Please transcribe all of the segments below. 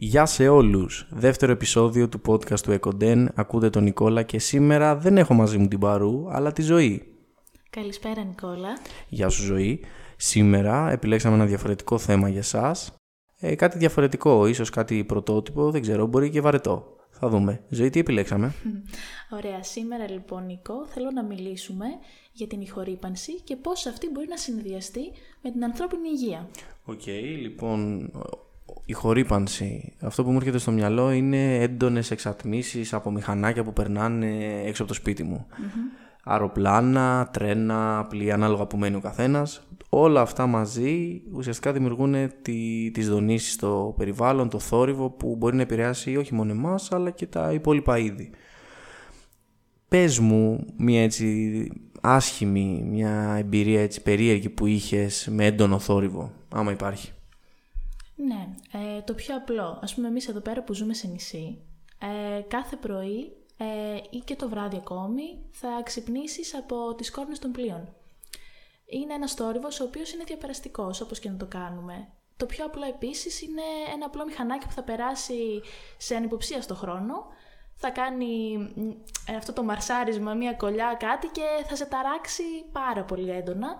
Γεια σε όλους! Δεύτερο επεισόδιο του podcast του Εκοντέν. Ακούτε τον Νικόλα και σήμερα δεν έχω μαζί μου την Παρού, αλλά τη Ζωή. Καλησπέρα Νικόλα. Γεια σου Ζωή. Σήμερα επιλέξαμε ένα διαφορετικό θέμα για σας. Ε, κάτι διαφορετικό, ίσως κάτι πρωτότυπο, δεν ξέρω, μπορεί και βαρετό. Θα δούμε. Ζωή, τι επιλέξαμε; Ωραία. Σήμερα λοιπόν, Νικό, θέλω να μιλήσουμε για την ηχορύπανση και πώς αυτή μπορεί να συνδυαστεί με την ανθρώπινη υγεία. Οκ, λοιπόν, ηχορύπανση. Αυτό που μου έρχεται στο μυαλό είναι έντονες εξατμίσεις από μηχανάκια που περνάνε έξω από το σπίτι μου. Αεροπλάνα, τρένα, πλοία, ανάλογα που μένει ο καθένας. Όλα αυτά μαζί ουσιαστικά δημιουργούν τη, τις δονήσεις στο περιβάλλον, το θόρυβο που μπορεί να επηρεάσει όχι μόνο εμάς αλλά και τα υπόλοιπα είδη. Πες μου μια έτσι άσχημη, μια εμπειρία έτσι περίεργη που είχες με έντονο θόρυβο, άμα υπάρχει. Ναι, ε, το πιο απλό. Ας πούμε εμείς εδώ πέρα που ζούμε σε νησί, ε, κάθε πρωί ε, ή και το βράδυ ακόμη θα ξυπνήσεις από τις κόρνες των πλοίων. Είναι ένας θόρυβος ο οποίος είναι διαπεραστικός όπως και να το κάνουμε. Το πιο απλό επίσης είναι ένα απλό μηχανάκι που θα περάσει σε ανυποψία στο χρόνο θα κάνει ε, αυτό το μαρσάρισμα, μία κολλιά, κάτι και θα σε ταράξει πάρα πολύ έντονα.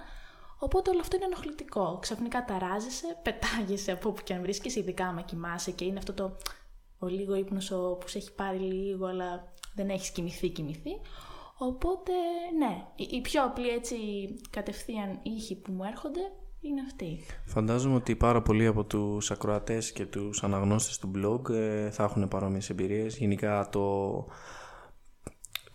Οπότε όλο αυτό είναι ενοχλητικό. Ξαφνικά ταράζεσαι, πετάγεσαι από όπου και αν βρίσκεσαι, ειδικά άμα κοιμάσαι και είναι αυτό το ο λίγο ύπνος που σε έχει πάρει λίγο, αλλά δεν έχεις κοιμηθεί, κοιμηθεί. Οπότε, ναι, η πιο απλή έτσι κατευθείαν ήχοι που μου έρχονται είναι αυτή. Φαντάζομαι ότι πάρα πολλοί από τους ακροατές και τους αναγνώστες του blog ε, θα έχουν παρόμοιες εμπειρίες. Γενικά το,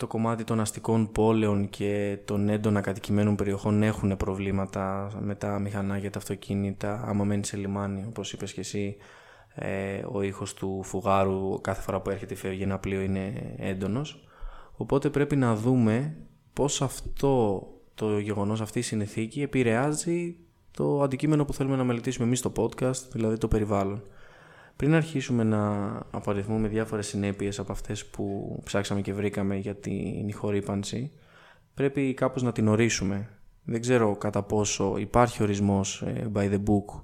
το κομμάτι των αστικών πόλεων και των έντονα κατοικημένων περιοχών έχουν προβλήματα με τα μηχανάκια, τα αυτοκίνητα, άμα μένεις σε λιμάνι, όπως είπες και εσύ, ε, ο ήχος του φουγάρου κάθε φορά που έρχεται φεύγει ένα πλοίο είναι έντονος. Οπότε πρέπει να δούμε πώς αυτό το γεγονός, αυτή η συνθήκη επηρεάζει το αντικείμενο που θέλουμε να μελετήσουμε εμείς στο podcast, δηλαδή το περιβάλλον. Πριν αρχίσουμε να απαριθμούμε διάφορες συνέπειες από αυτές που ψάξαμε και βρήκαμε για την ηχορύπανση, πρέπει κάπως να την ορίσουμε. Δεν ξέρω κατά πόσο υπάρχει ορισμός ε, by the book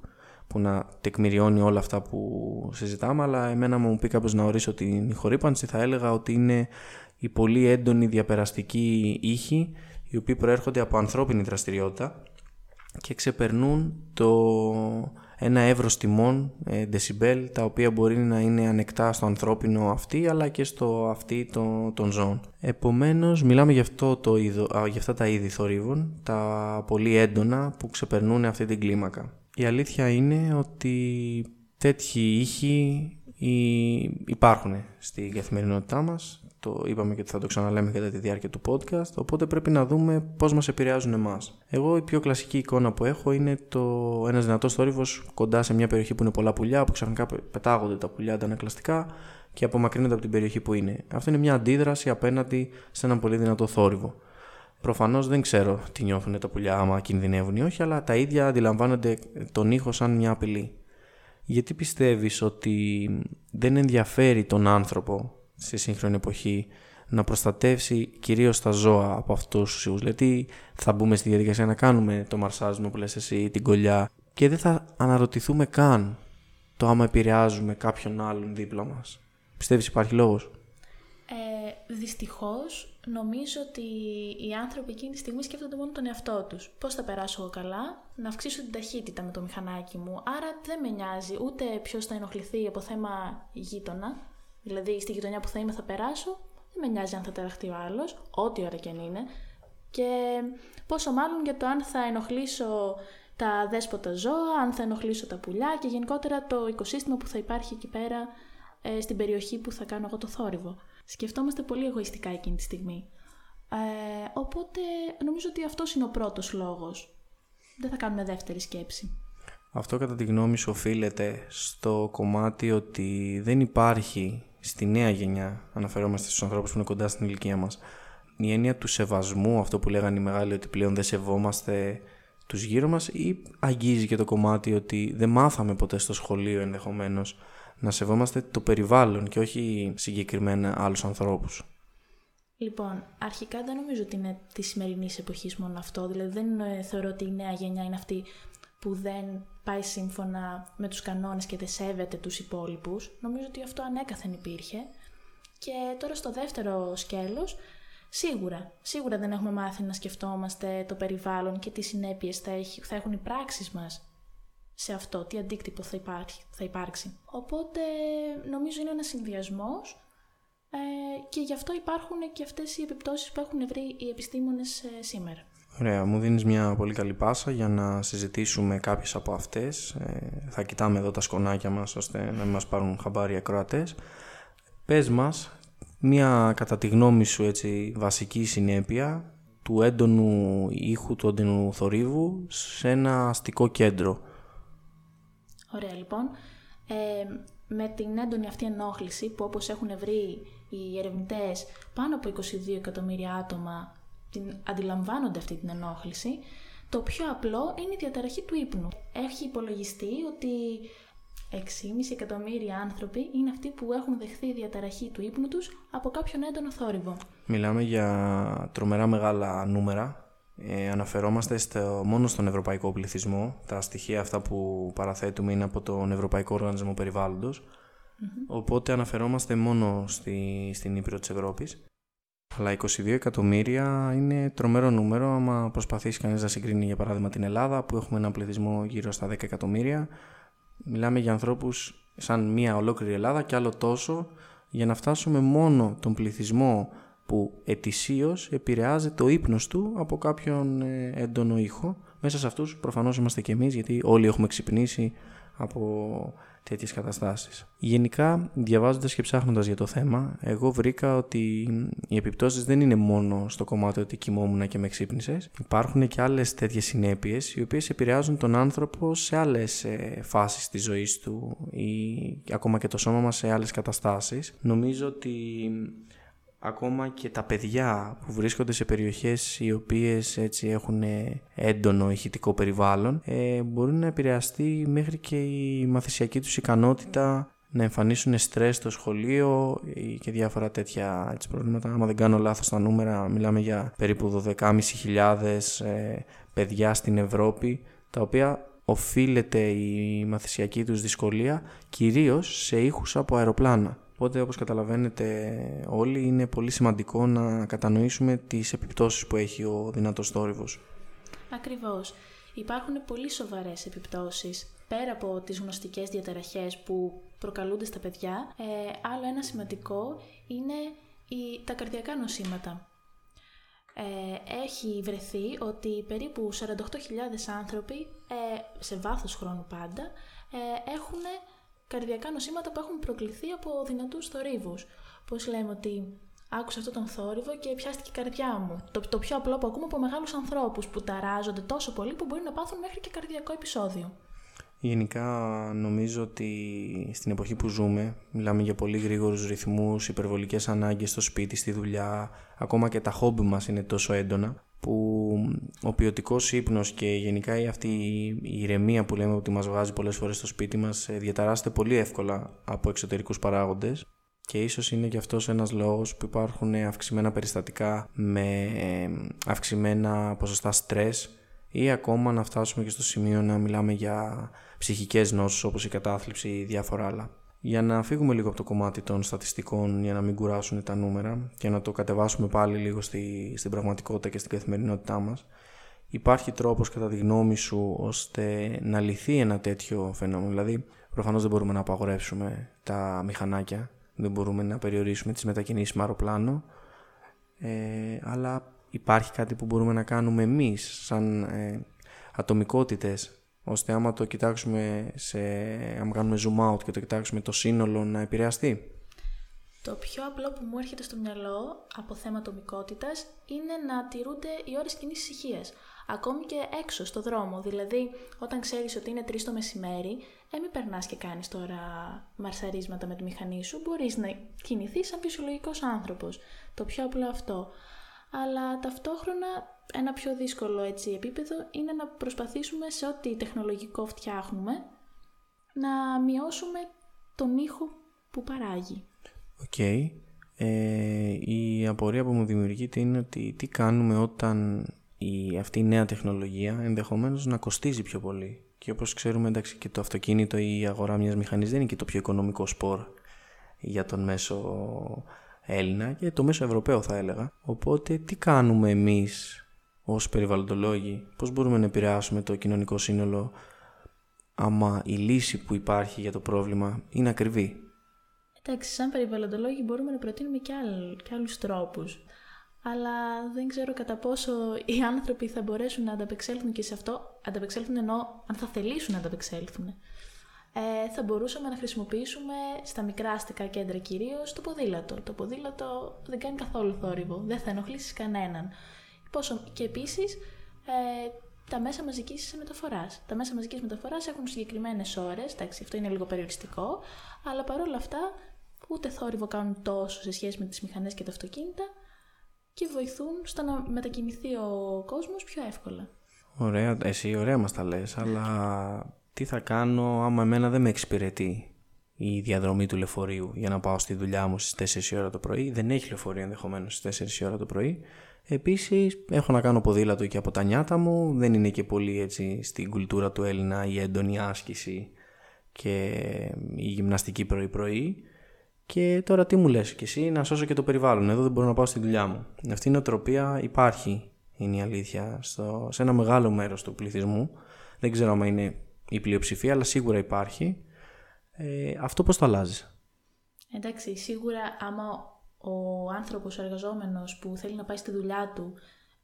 που να τεκμηριώνει όλα αυτά που συζητάμε, αλλά εμένα μου πει κάποιος να ορίσω την ηχορύπανση θα έλεγα ότι είναι η πολύ έντονη διαπεραστική ήχη οι οποίοι προέρχονται από ανθρώπινη δραστηριότητα και ξεπερνούν το ένα εύρος τιμών ε, δεσιμπέλ τα οποία μπορεί να είναι ανεκτά στο ανθρώπινο αυτή αλλά και στο αυτή των, των ζώων. Επομένως μιλάμε για, αυτό το είδο, για αυτά τα είδη θορύβων, τα πολύ έντονα που ξεπερνούν αυτή την κλίμακα. Η αλήθεια είναι ότι τέτοιοι ήχοι υπάρχουν στην καθημερινότητά μας το είπαμε και θα το ξαναλέμε κατά τη διάρκεια του podcast, οπότε πρέπει να δούμε πώς μας επηρεάζουν εμάς. Εγώ η πιο κλασική εικόνα που έχω είναι το ένας δυνατός θόρυβος κοντά σε μια περιοχή που είναι πολλά πουλιά, που ξαφνικά πετάγονται τα πουλιά αντανακλαστικά και απομακρύνονται από την περιοχή που είναι. Αυτό είναι μια αντίδραση απέναντι σε έναν πολύ δυνατό θόρυβο. Προφανώς δεν ξέρω τι νιώθουν τα πουλιά, άμα κινδυνεύουν ή όχι, αλλά τα ίδια αντιλαμβάνονται τον ήχο σαν μια απειλή. Γιατί πιστεύεις ότι δεν ενδιαφέρει τον άνθρωπο στη σύγχρονη εποχή να προστατεύσει κυρίως τα ζώα από αυτούς τους ήχους. Δηλαδή θα μπούμε στη διαδικασία να κάνουμε το μαρσάζιμο που λες εσύ, την κολλιά και δεν θα αναρωτηθούμε καν το άμα επηρεάζουμε κάποιον άλλον δίπλα μας. Πιστεύεις υπάρχει λόγος; Ε, δυστυχώς νομίζω ότι οι άνθρωποι εκείνη τη στιγμή σκέφτονται μόνο τον εαυτό τους. Πώς θα περάσω εγώ καλά, να αυξήσω την ταχύτητα με το μηχανάκι μου. Άρα δεν με νοιάζει ούτε ποιος θα ενοχληθεί από θέμα γείτονα, Δηλαδή στη γειτονιά που θα είμαι θα περάσω, δεν με νοιάζει αν θα τεραχτεί ο άλλος, ό,τι ώρα και αν είναι. Και πόσο μάλλον για το αν θα ενοχλήσω τα δέσποτα ζώα, αν θα ενοχλήσω τα πουλιά και γενικότερα το οικοσύστημα που θα υπάρχει εκεί πέρα ε, στην περιοχή που θα κάνω εγώ το θόρυβο. Σκεφτόμαστε πολύ εγωιστικά εκείνη τη στιγμή. Ε, οπότε νομίζω ότι αυτός είναι ο πρώτος λόγος. Δεν θα κάνουμε δεύτερη σκέψη. Αυτό κατά τη γνώμη σου οφείλεται στο κομμάτι ότι δεν υπάρχει στη νέα γενιά, αναφερόμαστε στους ανθρώπους που είναι κοντά στην ηλικία μας, η έννοια του σεβασμού, αυτό που λέγανε οι μεγάλοι ότι πλέον δεν σεβόμαστε τους γύρω μας ή αγγίζει και το κομμάτι ότι δεν μάθαμε ποτέ στο σχολείο ενδεχομένως να σεβόμαστε το περιβάλλον και όχι συγκεκριμένα άλλους ανθρώπους; Λοιπόν, αρχικά δεν νομίζω ότι είναι της σημερινής εποχής μόνο αυτό. Δηλαδή, δεν θεωρώ ότι η νέα γενιά είναι αυτή που δεν πάει σύμφωνα με τους κανόνες και δεν σέβεται τους υπόλοιπους. Νομίζω ότι αυτό ανέκαθεν υπήρχε. Και τώρα στο δεύτερο σκέλος, σίγουρα, σίγουρα δεν έχουμε μάθει να σκεφτόμαστε το περιβάλλον και τι συνέπειες θα, έχει, θα έχουν οι πράξεις μας σε αυτό, τι αντίκτυπο θα, υπάρχει, θα υπάρξει. Οπότε νομίζω είναι ένας συνδυασμός ε, και γι' αυτό υπάρχουν και αυτές οι επιπτώσεις που έχουν βρει οι επιστήμονες ε, σήμερα. Ωραία, μου δίνεις μια πολύ καλή πάσα για να συζητήσουμε κάποιες από αυτές. Ε, θα κοιτάμε εδώ τα σκονάκια μας ώστε να μην μας πάρουν χαμπάρι ακροατές. Πες μας μια κατά τη γνώμη σου έτσι, βασική συνέπεια του έντονου ήχου, του έντονου θορύβου σε ένα αστικό κέντρο. Ωραία λοιπόν. Ε, με την έντονη αυτή ενόχληση που όπως έχουν βρει οι ερευνητές πάνω από 22 εκατομμύρια άτομα την, αντιλαμβάνονται αυτή την ενόχληση, το πιο απλό είναι η διαταραχή του ύπνου. Έχει υπολογιστεί ότι 6,5 εκατομμύρια άνθρωποι είναι αυτοί που έχουν δεχθεί διαταραχή του ύπνου τους από κάποιον έντονο θόρυβο. Μιλάμε για τρομερά μεγάλα νούμερα. Ε, αναφερόμαστε στο, μόνο στον ευρωπαϊκό πληθυσμό. Τα στοιχεία αυτά που παραθέτουμε είναι από τον Ευρωπαϊκό Οργανισμό Οπότε αναφερόμαστε μόνο στη, στην Ήπειρο της Ευρώπης. Αλλά 22 εκατομμύρια είναι τρομερό νούμερο άμα προσπαθήσει κανείς να συγκρίνει για παράδειγμα την Ελλάδα που έχουμε ένα πληθυσμό γύρω στα 10 εκατομμύρια. Μιλάμε για ανθρώπους σαν μια ολόκληρη Ελλάδα και άλλο τόσο για να φτάσουμε μόνο τον πληθυσμό που ετησίως επηρεάζει το ύπνος του από κάποιον ε, έντονο ήχο. Μέσα σε αυτούς προφανώς είμαστε και εμείς γιατί όλοι έχουμε ξυπνήσει από τέτοιες καταστάσεις. Γενικά, διαβάζοντας και ψάχνοντας για το θέμα, εγώ βρήκα ότι οι επιπτώσεις δεν είναι μόνο στο κομμάτι ότι κοιμόμουν και με ξύπνησες. Υπάρχουν και άλλες τέτοιες συνέπειες, οι οποίες επηρεάζουν τον άνθρωπο σε άλλες ε, φάσεις της ζωής του ή ακόμα και το σώμα μας σε άλλες καταστάσεις. Νομίζω ότι ακόμα και τα παιδιά που βρίσκονται σε περιοχές οι οποίες έτσι έχουν έντονο ηχητικό περιβάλλον ε, μπορεί να επηρεαστεί μέχρι και η μαθησιακή τους ικανότητα να εμφανίσουν στρες στο σχολείο και διάφορα τέτοια έτσι, προβλήματα. Άμα δεν κάνω λάθος τα νούμερα, μιλάμε για περίπου 12.500 ε, παιδιά στην Ευρώπη, τα οποία οφείλεται η μαθησιακή τους δυσκολία κυρίως σε ήχους από αεροπλάνα. Οπότε όπως καταλαβαίνετε όλοι είναι πολύ σημαντικό να κατανοήσουμε τις επιπτώσεις που έχει ο δυνατός θόρυβος. Ακριβώς. Υπάρχουν πολύ σοβαρές επιπτώσεις πέρα από τις γνωστικές διαταραχές που προκαλούνται στα παιδιά. Ε, άλλο ένα σημαντικό είναι η, τα καρδιακά νοσήματα. Ε, έχει βρεθεί ότι περίπου 48.000 άνθρωποι, ε, σε βάθος χρόνου πάντα, ε, έχουν καρδιακά νοσήματα που έχουν προκληθεί από δυνατούς θορύβους. Πώς λέμε ότι άκουσα αυτόν τον θόρυβο και πιάστηκε η καρδιά μου. Το, το πιο απλό που ακούμε από μεγάλους ανθρώπους που ταράζονται τόσο πολύ που μπορεί να πάθουν μέχρι και καρδιακό επεισόδιο. Γενικά νομίζω ότι στην εποχή που ζούμε μιλάμε για πολύ γρήγορους ρυθμούς, υπερβολικές ανάγκες στο σπίτι, στη δουλειά, ακόμα και τα χόμπι μας είναι τόσο έντονα που ο ποιοτικός ύπνος και γενικά αυτή η ηρεμία που λέμε ότι μας βγάζει πολλές φορές στο σπίτι μας ε, διαταράσσεται πολύ εύκολα από εξωτερικούς παράγοντες και ίσως είναι και αυτός ένας λόγος που υπάρχουν αυξημένα περιστατικά με ε, αυξημένα ποσοστά στρες ή ακόμα να φτάσουμε και στο σημείο να μιλάμε για ψυχικές νόσους όπως η κατάθλιψη ή διάφορα άλλα. Για να φύγουμε λίγο από το κομμάτι των στατιστικών για να μην κουράσουν τα νούμερα και να το κατεβάσουμε πάλι λίγο στη, στην πραγματικότητα και στην καθημερινότητά μας υπάρχει τρόπος κατά τη γνώμη σου ώστε να λυθεί ένα τέτοιο φαινόμενο. Δηλαδή προφανώς δεν μπορούμε να απαγορεύσουμε τα μηχανάκια δεν μπορούμε να περιορίσουμε τις μετακινήσεις με αεροπλάνο ε, αλλά υπάρχει κάτι που μπορούμε να κάνουμε εμείς σαν ε, ατομικότητες ώστε άμα το κοιτάξουμε, σε, άμα κάνουμε zoom out και το κοιτάξουμε το σύνολο να επηρεαστεί. Το πιο απλό που μου έρχεται στο μυαλό από θέμα ατομικότητας είναι να τηρούνται οι ώρες κοινή ησυχίας. Ακόμη και έξω, στο δρόμο. Δηλαδή, όταν ξέρεις ότι είναι 3 το μεσημέρι, ε, μην περνάς και κάνεις τώρα μαρσαρίσματα με τη μηχανή σου. Μπορείς να κινηθείς σαν φυσιολογικός άνθρωπος. Το πιο απλό αυτό. Αλλά ταυτόχρονα ένα πιο δύσκολο έτσι επίπεδο είναι να προσπαθήσουμε σε ό,τι τεχνολογικό φτιάχνουμε να μειώσουμε τον ήχο που παράγει. Οκ. Ε, η απορία που μου δημιουργείται είναι ότι τι κάνουμε όταν η, αυτή η νέα τεχνολογία ενδεχομένως να κοστίζει πιο πολύ. Και όπως ξέρουμε εντάξει και το αυτοκίνητο ή η αγορά μιας μηχανής δεν είναι και το πιο οικονομικό σπορ για τον μέσο Έλληνα και το μέσο Ευρωπαίο θα έλεγα. Οπότε τι κάνουμε εμείς ως περιβαλλοντολόγοι, πώς μπορούμε να επηρεάσουμε το κοινωνικό σύνολο άμα η λύση που υπάρχει για το πρόβλημα είναι ακριβή; Εντάξει, σαν περιβαλλοντολόγοι μπορούμε να προτείνουμε και, άλλ, και άλλους τρόπους. Αλλά δεν ξέρω κατά πόσο οι άνθρωποι θα μπορέσουν να ανταπεξέλθουν και σε αυτό. Ανταπεξέλθουν εννοώ αν θα θελήσουν να ανταπεξέλθουν. Ε, θα μπορούσαμε να χρησιμοποιήσουμε στα μικρά αστικά κέντρα κυρίως το ποδήλατο. Το ποδήλατο δεν κάνει καθόλου θόρυβο, δεν θα ενοχλήσει κανέναν. Πόσο, και επίσης ε, τα μέσα μαζικής μεταφοράς. Τα μέσα μαζικής μεταφοράς έχουν συγκεκριμένες ώρες, εντάξει, αυτό είναι λίγο περιοριστικό, αλλά παρόλα αυτά ούτε θόρυβο κάνουν τόσο σε σχέση με τις μηχανές και τα αυτοκίνητα και βοηθούν στο να μετακινηθεί ο κόσμος πιο εύκολα. Ωραία, εσύ ωραία μας τα λες, αλλά τι θα κάνω άμα εμένα δεν με εξυπηρετεί; Η διαδρομή του λεωφορείου για να πάω στη δουλειά μου στις 4 ώρα το πρωί. Δεν έχει λεωφορείο ενδεχομένως στις 4 ώρα το πρωί. Επίσης έχω να κάνω ποδήλατο και από τα νιάτα μου. Δεν είναι και πολύ έτσι στην κουλτούρα του Έλληνα η έντονη άσκηση και η γυμναστική πρωί-πρωί. Και τώρα τι μου λες και εσύ να σώσω και το περιβάλλον. Εδώ δεν μπορώ να πάω στη δουλειά μου. Αυτή η νοοτροπία υπάρχει, είναι η αλήθεια, στο, σε ένα μεγάλο μέρος του πληθυσμού. Δεν ξέρω αν είναι η πλειοψηφία, αλλά σίγουρα υπάρχει. Ε, αυτό πώς το αλλάζεις; Εντάξει, σίγουρα άμα ο άνθρωπος, ο εργαζόμενος που θέλει να πάει στη δουλειά του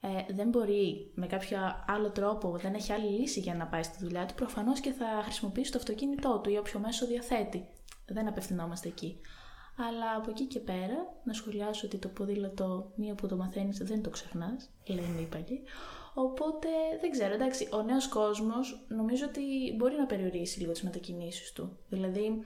ε, δεν μπορεί με κάποιο άλλο τρόπο, δεν έχει άλλη λύση για να πάει στη δουλειά του, προφανώς και θα χρησιμοποιήσει το αυτοκίνητό του ή όποιο μέσο διαθέτει. Δεν απευθυνόμαστε εκεί. Αλλά από εκεί και πέρα, να σχολιάσω ότι το ποδήλατο μία που το μαθαίνεις δεν το ξεχνάς, λένε οι παλιοί. Οπότε δεν ξέρω, εντάξει, ο νέος κόσμος νομίζω ότι μπορεί να περιορίσει λίγο τις μετακινήσεις του. Δηλαδή,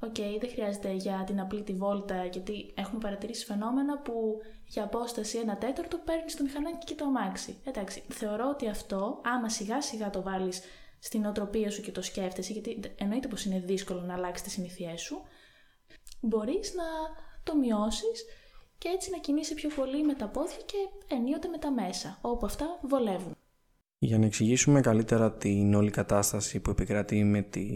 OK, okay, δεν χρειάζεται για την απλή τη βόλτα, γιατί έχουμε παρατηρήσει φαινόμενα που για απόσταση ένα τέταρτο παίρνεις το μηχανάκι και το αμάξι. Εντάξει, θεωρώ ότι αυτό, άμα σιγά σιγά το βάλεις στην νοοτροπία σου και το σκέφτεσαι, γιατί εννοείται πως είναι δύσκολο να αλλάξεις τις συνήθειές σου, μπορείς να το μειώσεις και έτσι να κινείσαι πιο πολύ με τα πόδια και ενίοτε με τα μέσα, όπου αυτά βολεύουν. Για να εξηγήσουμε καλύτερα την όλη κατάσταση που επικρατεί με τη...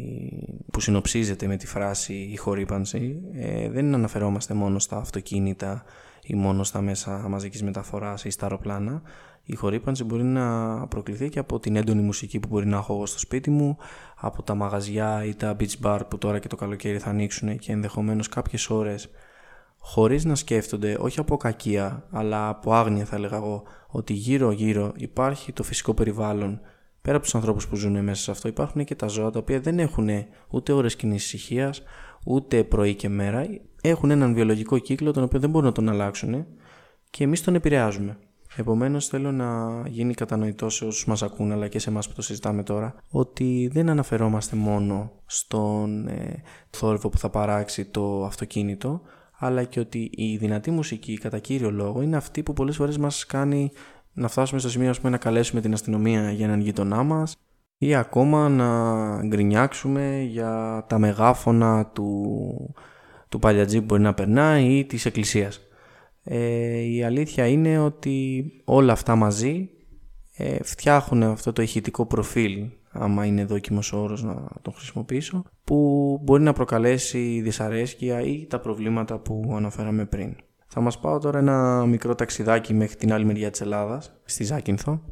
που συνοψίζεται με τη φράση η χορύπανση, ε, δεν αναφερόμαστε μόνο στα αυτοκίνητα ή μόνο στα μέσα μαζικής μεταφοράς ή στα αεροπλάνα. Η χορύπανση μπορεί να προκληθεί και από την έντονη μουσική που μπορεί να έχω εγώ στο σπίτι μου, από τα μαγαζιά ή τα beach bar που τώρα και το καλοκαίρι θα ανοίξουν και ενδεχομένως κάποιες ώρες χωρίς να σκέφτονται, όχι από κακία, αλλά από άγνοια θα έλεγα εγώ, ότι γύρω γύρω υπάρχει το φυσικό περιβάλλον. Πέρα από τους ανθρώπους που ζουν μέσα σε αυτό υπάρχουν και τα ζώα τα οποία δεν έχουν ούτε ώρες κοινή ησυχίας, ούτε πρωί και μέρα. Έχουν έναν βιολογικό κύκλο τον οποίο δεν μπορούν να τον αλλάξουν και εμείς τον επηρεάζουμε. Επομένως, θέλω να γίνει κατανοητό σε όσους μας ακούν, αλλά και σε εμάς που το συζητάμε τώρα, ότι δεν αναφερόμαστε μόνο στον ε, θόρυβο που θα παράξει το αυτοκίνητο, αλλά και ότι η δυνατή μουσική κατά κύριο λόγο είναι αυτή που πολλές φορές μας κάνει να φτάσουμε στο σημείο πούμε, να καλέσουμε την αστυνομία για έναν γειτονά μας ή ακόμα να γκρινιάξουμε για τα μεγάφωνα του, του παλιατζή που μπορεί να περνάει ή της εκκλησίας. Ε, η αλήθεια είναι ότι όλα αυτά μαζί ε, φτιάχνουν αυτό το ηχητικό προφίλ άμα είναι δόκιμος ο όρος να τον χρησιμοποιήσω, που μπορεί να προκαλέσει δυσαρέσκεια ή τα προβλήματα που αναφέραμε πριν. Θα μας πάω τώρα ένα μικρό ταξιδάκι μέχρι την άλλη μεριά της Ελλάδας, στη Ζάκυνθο,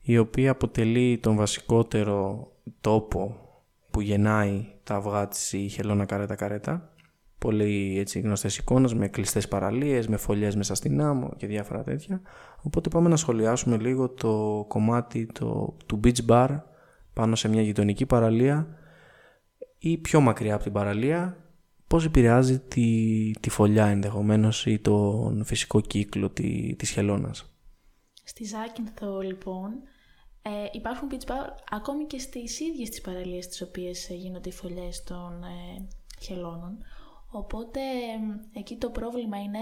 η οποία αποτελεί τον βασικότερο τόπο που γεννάει τα αυγά της η χελώνα καρέτα καρέτα. Πολύ έτσι γνωστές εικόνες με κλειστές παραλίες, με φωλιές μέσα στην άμμο και διάφορα τέτοια. Οπότε πάμε να σχολιάσουμε λίγο το κομμάτι το, του beach bar πάνω σε μια γειτονική παραλία ή πιο μακριά από την παραλία πώς επηρεάζει τη, τη φωλιά ενδεχομένως ή τον φυσικό κύκλο τη, της χελώνας; Στη Ζάκυνθο λοιπόν ε, υπάρχουν beach bar ακόμη και στις ίδιες τις παραλίες τις οποίες ε, γίνονται οι φωλιές των ε, χελώνων οπότε εκεί το πρόβλημα είναι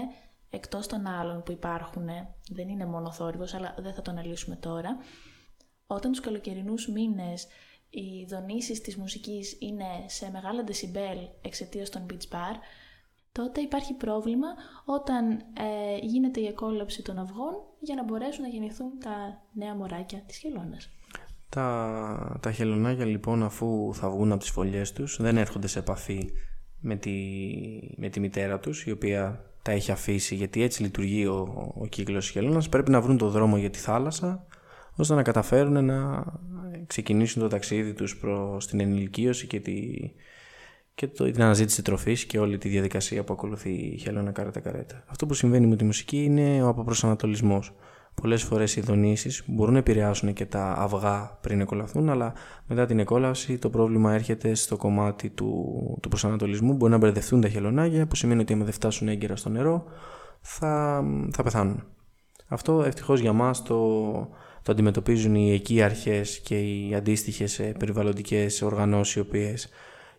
εκτός των άλλων που υπάρχουν δεν είναι μόνο θόρυβος αλλά δεν θα το αναλύσουμε τώρα όταν τους καλοκαιρινούς μήνες οι δονήσεις της μουσικής είναι σε μεγάλα δεσιμπέλ εξαιτίας των beach bar, τότε υπάρχει πρόβλημα όταν ε, γίνεται η εκόλαψη των αυγών για να μπορέσουν να γεννηθούν τα νέα μωράκια της χελώνας. Τα, τα χελωνάκια λοιπόν αφού θα βγουν από τις φωλιές τους δεν έρχονται σε επαφή με τη, με τη μητέρα τους η οποία τα έχει αφήσει γιατί έτσι λειτουργεί ο, ο κύκλος της χελώνας πρέπει να βρουν το δρόμο για τη θάλασσα ώστε να καταφέρουν να ξεκινήσουν το ταξίδι τους προς την ενηλικίωση και, τη, και το, την αναζήτηση τροφής και όλη τη διαδικασία που ακολουθεί η χελώνα καρέτα καρέτα. Αυτό που συμβαίνει με τη μουσική είναι ο αποπροσανατολισμός. Πολλές φορές οι δονήσεις μπορούν να επηρεάσουν και τα αυγά πριν εκολαθούν, αλλά μετά την εκόλαυση το πρόβλημα έρχεται στο κομμάτι του, του προσανατολισμού. Μπορεί να μπερδευτούν τα χελωνάκια, που σημαίνει ότι αν δεν φτάσουν έγκαιρα στο νερό θα, θα πεθάνουν. Αυτό ευτυχώς για μας το, το αντιμετωπίζουν οι εκεί αρχές και οι αντίστοιχες ε, περιβαλλοντικές οργανώσεις οι οποίες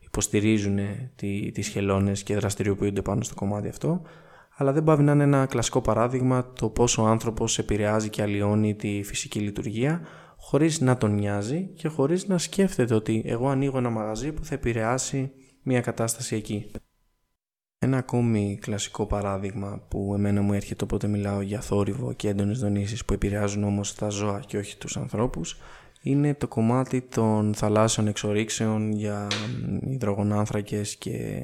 υποστηρίζουν τι, τις χελώνες και δραστηριοποιούνται πάνω στο κομμάτι αυτό αλλά δεν πάβει να είναι ένα κλασικό παράδειγμα το πόσο ο άνθρωπος επηρεάζει και αλλοιώνει τη φυσική λειτουργία χωρίς να τον νοιάζει και χωρίς να σκέφτεται ότι εγώ ανοίγω ένα μαγαζί που θα επηρεάσει μια κατάσταση εκεί. Ένα ακόμη κλασικό παράδειγμα που εμένα μου έρχεται όποτε μιλάω για θόρυβο και έντονες δονήσεις που επηρεάζουν όμως τα ζώα και όχι τους ανθρώπους είναι το κομμάτι των θαλάσσιων εξορίξεων για υδρογονάνθρακες και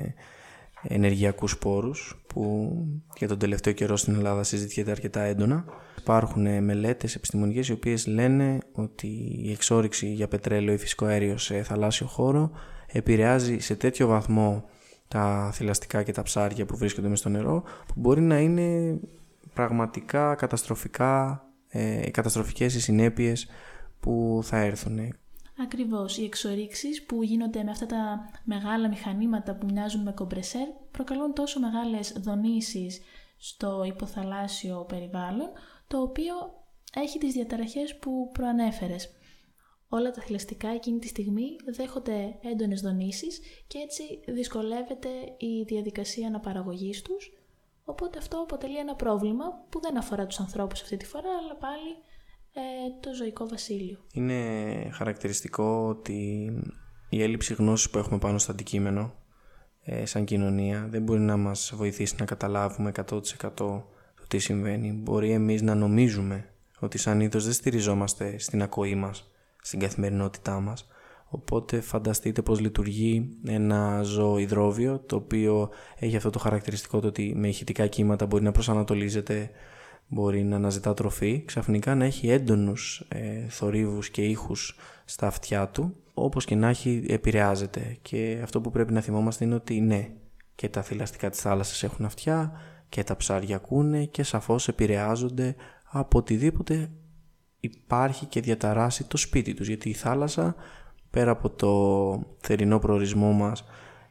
ενεργειακούς πόρους που για τον τελευταίο καιρό στην Ελλάδα συζητιέται αρκετά έντονα. Υπάρχουν μελέτες επιστημονικές οι οποίες λένε ότι η εξόριξη για πετρέλαιο ή φυσικό αέριο σε θαλάσσιο χώρο επηρεάζει σε τέτοιο βαθμό τα θηλαστικά και τα ψάρια που βρίσκονται μέσα στο νερό που μπορεί να είναι πραγματικά καταστροφικά, ε, καταστροφικές οι συνέπειες που θα έρθουν. Ακριβώς, οι εξορίξεις που γίνονται με αυτά τα μεγάλα μηχανήματα που μοιάζουν με κομπρεσέρ προκαλούν τόσο μεγάλες δονήσεις στο υποθαλάσσιο περιβάλλον, το οποίο έχει τις διαταραχές που προανέφερες. Όλα τα θηλαστικά εκείνη τη στιγμή δέχονται έντονες δονήσεις και έτσι δυσκολεύεται η διαδικασία αναπαραγωγής τους, οπότε αυτό αποτελεί ένα πρόβλημα που δεν αφορά τους ανθρώπους αυτή τη φορά, αλλά πάλι ε, το ζωικό βασίλειο. Είναι χαρακτηριστικό ότι η έλλειψη γνώσης που έχουμε πάνω στο αντικείμενο ε, σαν κοινωνία δεν μπορεί να μας βοηθήσει να καταλάβουμε 100% το τι συμβαίνει. Μπορεί εμείς να νομίζουμε ότι σαν είδος δεν στηριζόμαστε στην ακοή μας, στην καθημερινότητά μας. Οπότε φανταστείτε πως λειτουργεί ένα ζώο υδρόβιο το οποίο έχει αυτό το χαρακτηριστικό το ότι με ηχητικά κύματα μπορεί να προσανατολίζεται μπορεί να αναζητά τροφή, ξαφνικά να έχει έντονους ε, θορύβους και ήχους στα αυτιά του, όπως και να έχει επηρεάζεται. Και αυτό που πρέπει να θυμόμαστε είναι ότι ναι, και τα θηλαστικά της θάλασσας έχουν αυτιά και τα ψάρια ακούνε και σαφώς επηρεάζονται από οτιδήποτε υπάρχει και διαταράσει το σπίτι τους. Γιατί η θάλασσα, πέρα από το θερινό προορισμό μας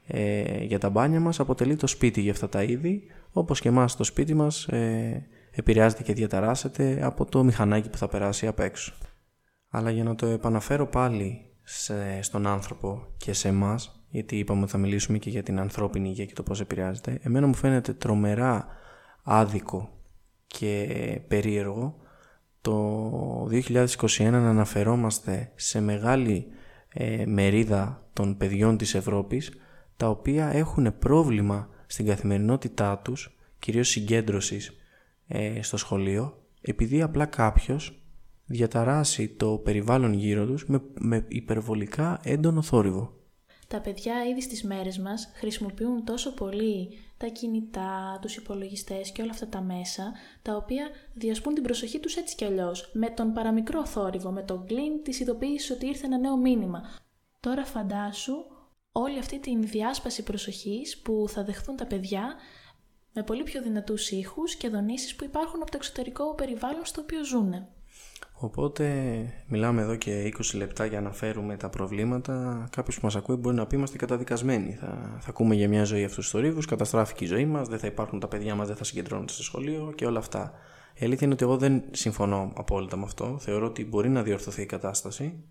ε, για τα μπάνια μας, αποτελεί το σπίτι για αυτά τα είδη, όπως και εμάς το σπίτι μας... Ε, επηρεάζεται και διαταράσσεται από το μηχανάκι που θα περάσει απ' έξω. Αλλά για να το επαναφέρω πάλι σε, στον άνθρωπο και σε εμάς, γιατί είπαμε ότι θα μιλήσουμε και για την ανθρώπινη υγεία και το πώς επηρεάζεται, εμένα μου φαίνεται τρομερά άδικο και περίεργο το 2021 να αναφερόμαστε σε μεγάλη ε, μερίδα των παιδιών της Ευρώπης τα οποία έχουν πρόβλημα στην καθημερινότητά τους, κυρίως συγκέντρωσης ε, στο σχολείο επειδή απλά κάποιος διαταράσει το περιβάλλον γύρω τους με, με υπερβολικά έντονο θόρυβο. Τα παιδιά ήδη στις μέρες μας χρησιμοποιούν τόσο πολύ τα κινητά, τους υπολογιστές και όλα αυτά τα μέσα, τα οποία διασπούν την προσοχή τους έτσι κι αλλιώς, με τον παραμικρό θόρυβο, με τον κλίν της ειδοποίησης ότι ήρθε ένα νέο μήνυμα. Τώρα φαντάσου όλη αυτή την διάσπαση προσοχής που θα δεχθούν τα παιδιά με πολύ πιο δυνατούς ήχους και δονήσεις που υπάρχουν από το εξωτερικό περιβάλλον στο οποίο ζουν. Οπότε μιλάμε εδώ και 20 λεπτά για να φέρουμε τα προβλήματα. Κάποιος που μας ακούει μπορεί να πει: Είμαστε καταδικασμένοι. Θα, θα ακούμε για μια ζωή αυτούς τους θορύβους, καταστράφηκε η ζωή μας, δεν θα υπάρχουν τα παιδιά μας, δεν θα συγκεντρώνονται στο σχολείο και όλα αυτά. Η αλήθεια είναι ότι εγώ δεν συμφωνώ απόλυτα με αυτό. Θεωρώ ότι μπορεί να διορθωθεί η κατάσταση.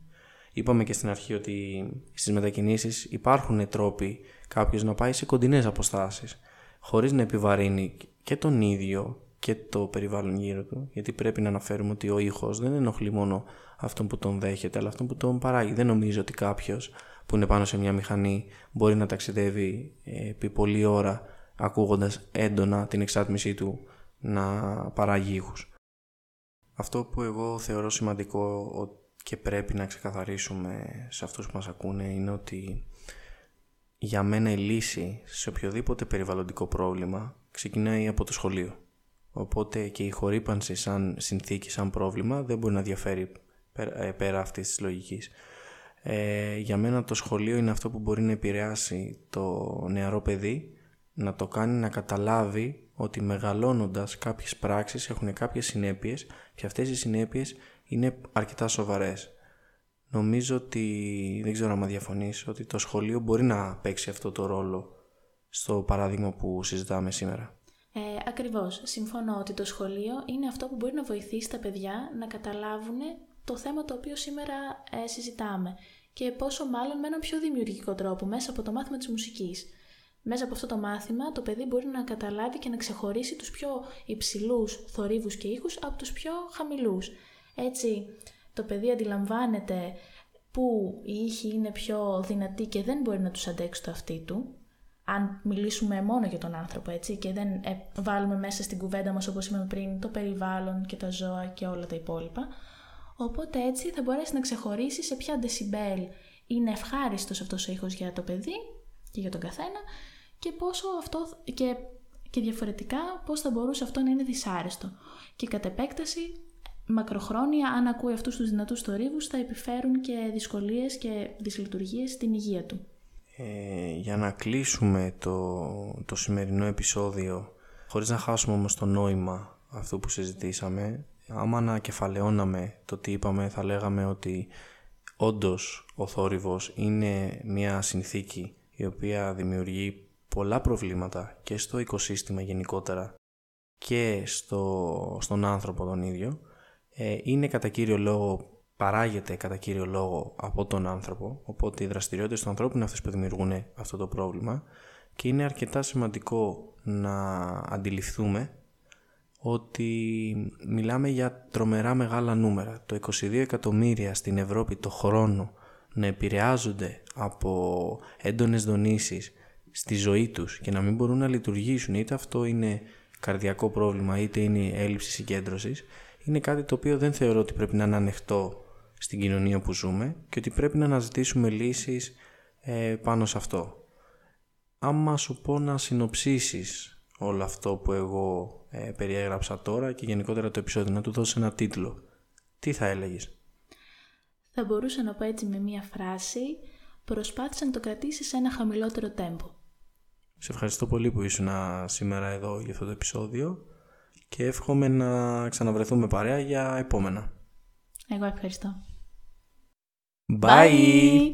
Είπαμε και στην αρχή ότι στις μετακινήσεις υπάρχουν τρόποι κάποιος να πάει σε κοντινές αποστάσεις χωρίς να επιβαρύνει και τον ίδιο και το περιβάλλον γύρω του, γιατί πρέπει να αναφέρουμε ότι ο ήχος δεν ενοχλεί μόνο αυτόν που τον δέχεται, αλλά αυτόν που τον παράγει. Δεν νομίζω ότι κάποιος που είναι πάνω σε μια μηχανή μπορεί να ταξιδεύει ε, επί πολλή ώρα ακούγοντας έντονα την εξάτμισή του να παράγει ήχους. Αυτό που εγώ θεωρώ σημαντικό και πρέπει να ξεκαθαρίσουμε σε αυτούς που μας ακούνε είναι ότι για μένα η λύση σε οποιοδήποτε περιβαλλοντικό πρόβλημα ξεκινάει από το σχολείο. Οπότε και η χορύπανση σαν συνθήκη, σαν πρόβλημα δεν μπορεί να διαφέρει πέρα, ε, πέρα αυτής της λογικής. Ε, για μένα το σχολείο είναι αυτό που μπορεί να επηρεάσει το νεαρό παιδί να το κάνει να καταλάβει ότι μεγαλώνοντας κάποιες πράξεις έχουν κάποιες συνέπειες και αυτές οι συνέπειες είναι αρκετά σοβαρές. Νομίζω ότι, δεν ξέρω αν διαφωνείς, ότι το σχολείο μπορεί να παίξει αυτό το ρόλο στο παράδειγμα που συζητάμε σήμερα. Ε, ακριβώς. Συμφωνώ ότι το σχολείο είναι αυτό που μπορεί να βοηθήσει τα παιδιά να καταλάβουν το θέμα το οποίο σήμερα ε, συζητάμε και πόσο μάλλον με έναν πιο δημιουργικό τρόπο μέσα από το μάθημα της μουσικής. Μέσα από αυτό το μάθημα το παιδί μπορεί να καταλάβει και να ξεχωρίσει τους πιο υψηλούς θορύβους και ήχους από τους πιο χαμηλούς. Έτσι το παιδί αντιλαμβάνεται που οι ήχοι είναι πιο δυνατοί και δεν μπορεί να τους αντέξει το αυτί του, αν μιλήσουμε μόνο για τον άνθρωπο έτσι και δεν ε, βάλουμε μέσα στην κουβέντα μας όπως είπαμε πριν το περιβάλλον και τα ζώα και όλα τα υπόλοιπα, οπότε έτσι θα μπορέσει να ξεχωρίσει σε ποια δεσιμπέλ είναι ευχάριστος αυτός ο ήχος για το παιδί και για τον καθένα και πόσο αυτό και, και διαφορετικά πώς θα μπορούσε αυτό να είναι δυσάρεστο. Και κατ' επέκταση μακροχρόνια αν ακούει αυτούς τους δυνατούς θορύβους θα επιφέρουν και δυσκολίες και δυσλειτουργίες στην υγεία του. Ε, για να κλείσουμε το, το σημερινό επεισόδιο χωρίς να χάσουμε όμως το νόημα αυτού που συζητήσαμε άμα ανακεφαλαιώναμε το τι είπαμε θα λέγαμε ότι όντως ο θόρυβος είναι μια συνθήκη η οποία δημιουργεί πολλά προβλήματα και στο οικοσύστημα γενικότερα και στο, στον άνθρωπο τον ίδιο. Ε, είναι κατά κύριο λόγο, παράγεται κατά κύριο λόγο από τον άνθρωπο, οπότε οι δραστηριότητες του ανθρώπου είναι αυτές που δημιουργούν αυτό το πρόβλημα και είναι αρκετά σημαντικό να αντιληφθούμε ότι μιλάμε για τρομερά μεγάλα νούμερα. Το 22 εκατομμύρια στην Ευρώπη το χρόνο να επηρεάζονται από έντονες δονήσεις στη ζωή τους και να μην μπορούν να λειτουργήσουν είτε αυτό είναι καρδιακό πρόβλημα είτε είναι έλλειψη συγκέντρωσης είναι κάτι το οποίο δεν θεωρώ ότι πρέπει να είναι ανοιχτό στην κοινωνία που ζούμε και ότι πρέπει να αναζητήσουμε λύσεις ε, πάνω σε αυτό. Άμα σου πω να συνοψίσεις όλο αυτό που εγώ ε, περιέγραψα τώρα και γενικότερα το επεισόδιο, να του δώσει ένα τίτλο, τι θα έλεγες; Θα μπορούσα να πω έτσι με μία φράση «Προσπάθησε να το κρατήσει σε ένα χαμηλότερο τέμπο». Σε ευχαριστώ πολύ που ήσουν σήμερα εδώ για αυτό το επεισόδιο και εύχομαι να ξαναβρεθούμε παρέα για επόμενα. Εγώ ευχαριστώ. Bye! Bye.